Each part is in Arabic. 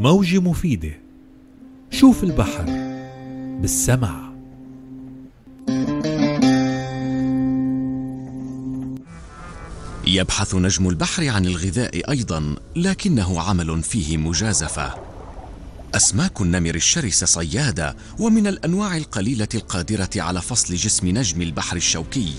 موجة مفيدة شوف البحر بالسمع يبحث نجم البحر عن الغذاء أيضا لكنه عمل فيه مجازفة. أسماك النمر الشرسة صيادة ومن الأنواع القليلة القادرة على فصل جسم نجم البحر الشوكي.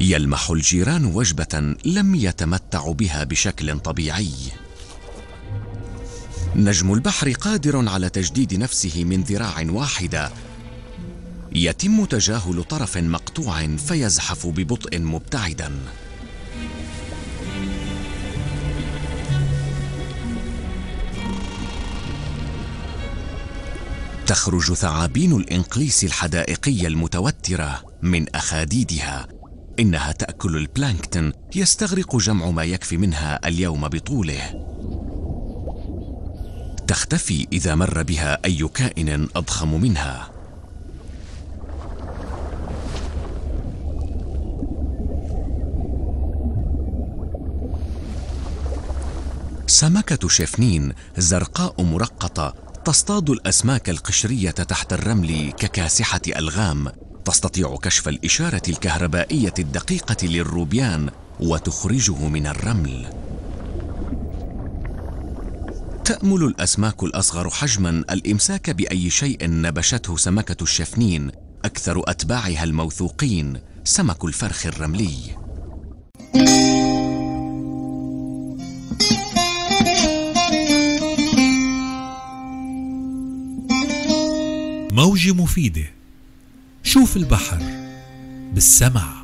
يلمح الجيران وجبة لم يتمتعوا بها بشكل طبيعي. نجم البحر قادر على تجديد نفسه من ذراع واحدة. يتم تجاهل طرف مقطوع فيزحف ببطء مبتعدا. تخرج ثعابين الإنقليس الحدائقيه المتوترة من أخاديدها. إنها تأكل البلانكتون يستغرق جمع ما يكفي منها اليوم بطوله. تختفي إذا مر بها أي كائن أضخم منها. سمكه شفنين زرقاء مرقطة تصطاد الأسماك القشرية تحت الرمل ككاسحة ألغام. تستطيع كشف الإشارة الكهربائية الدقيقة للروبيان وتخرجه من الرمل. تأمل الأسماك الأصغر حجما الإمساك بأي شيء نبشته سمكة الشفنين أكثر أتباعها الموثوقين سمك الفرخ الرملي. موجة مفيدة. شوف البحر بالسمع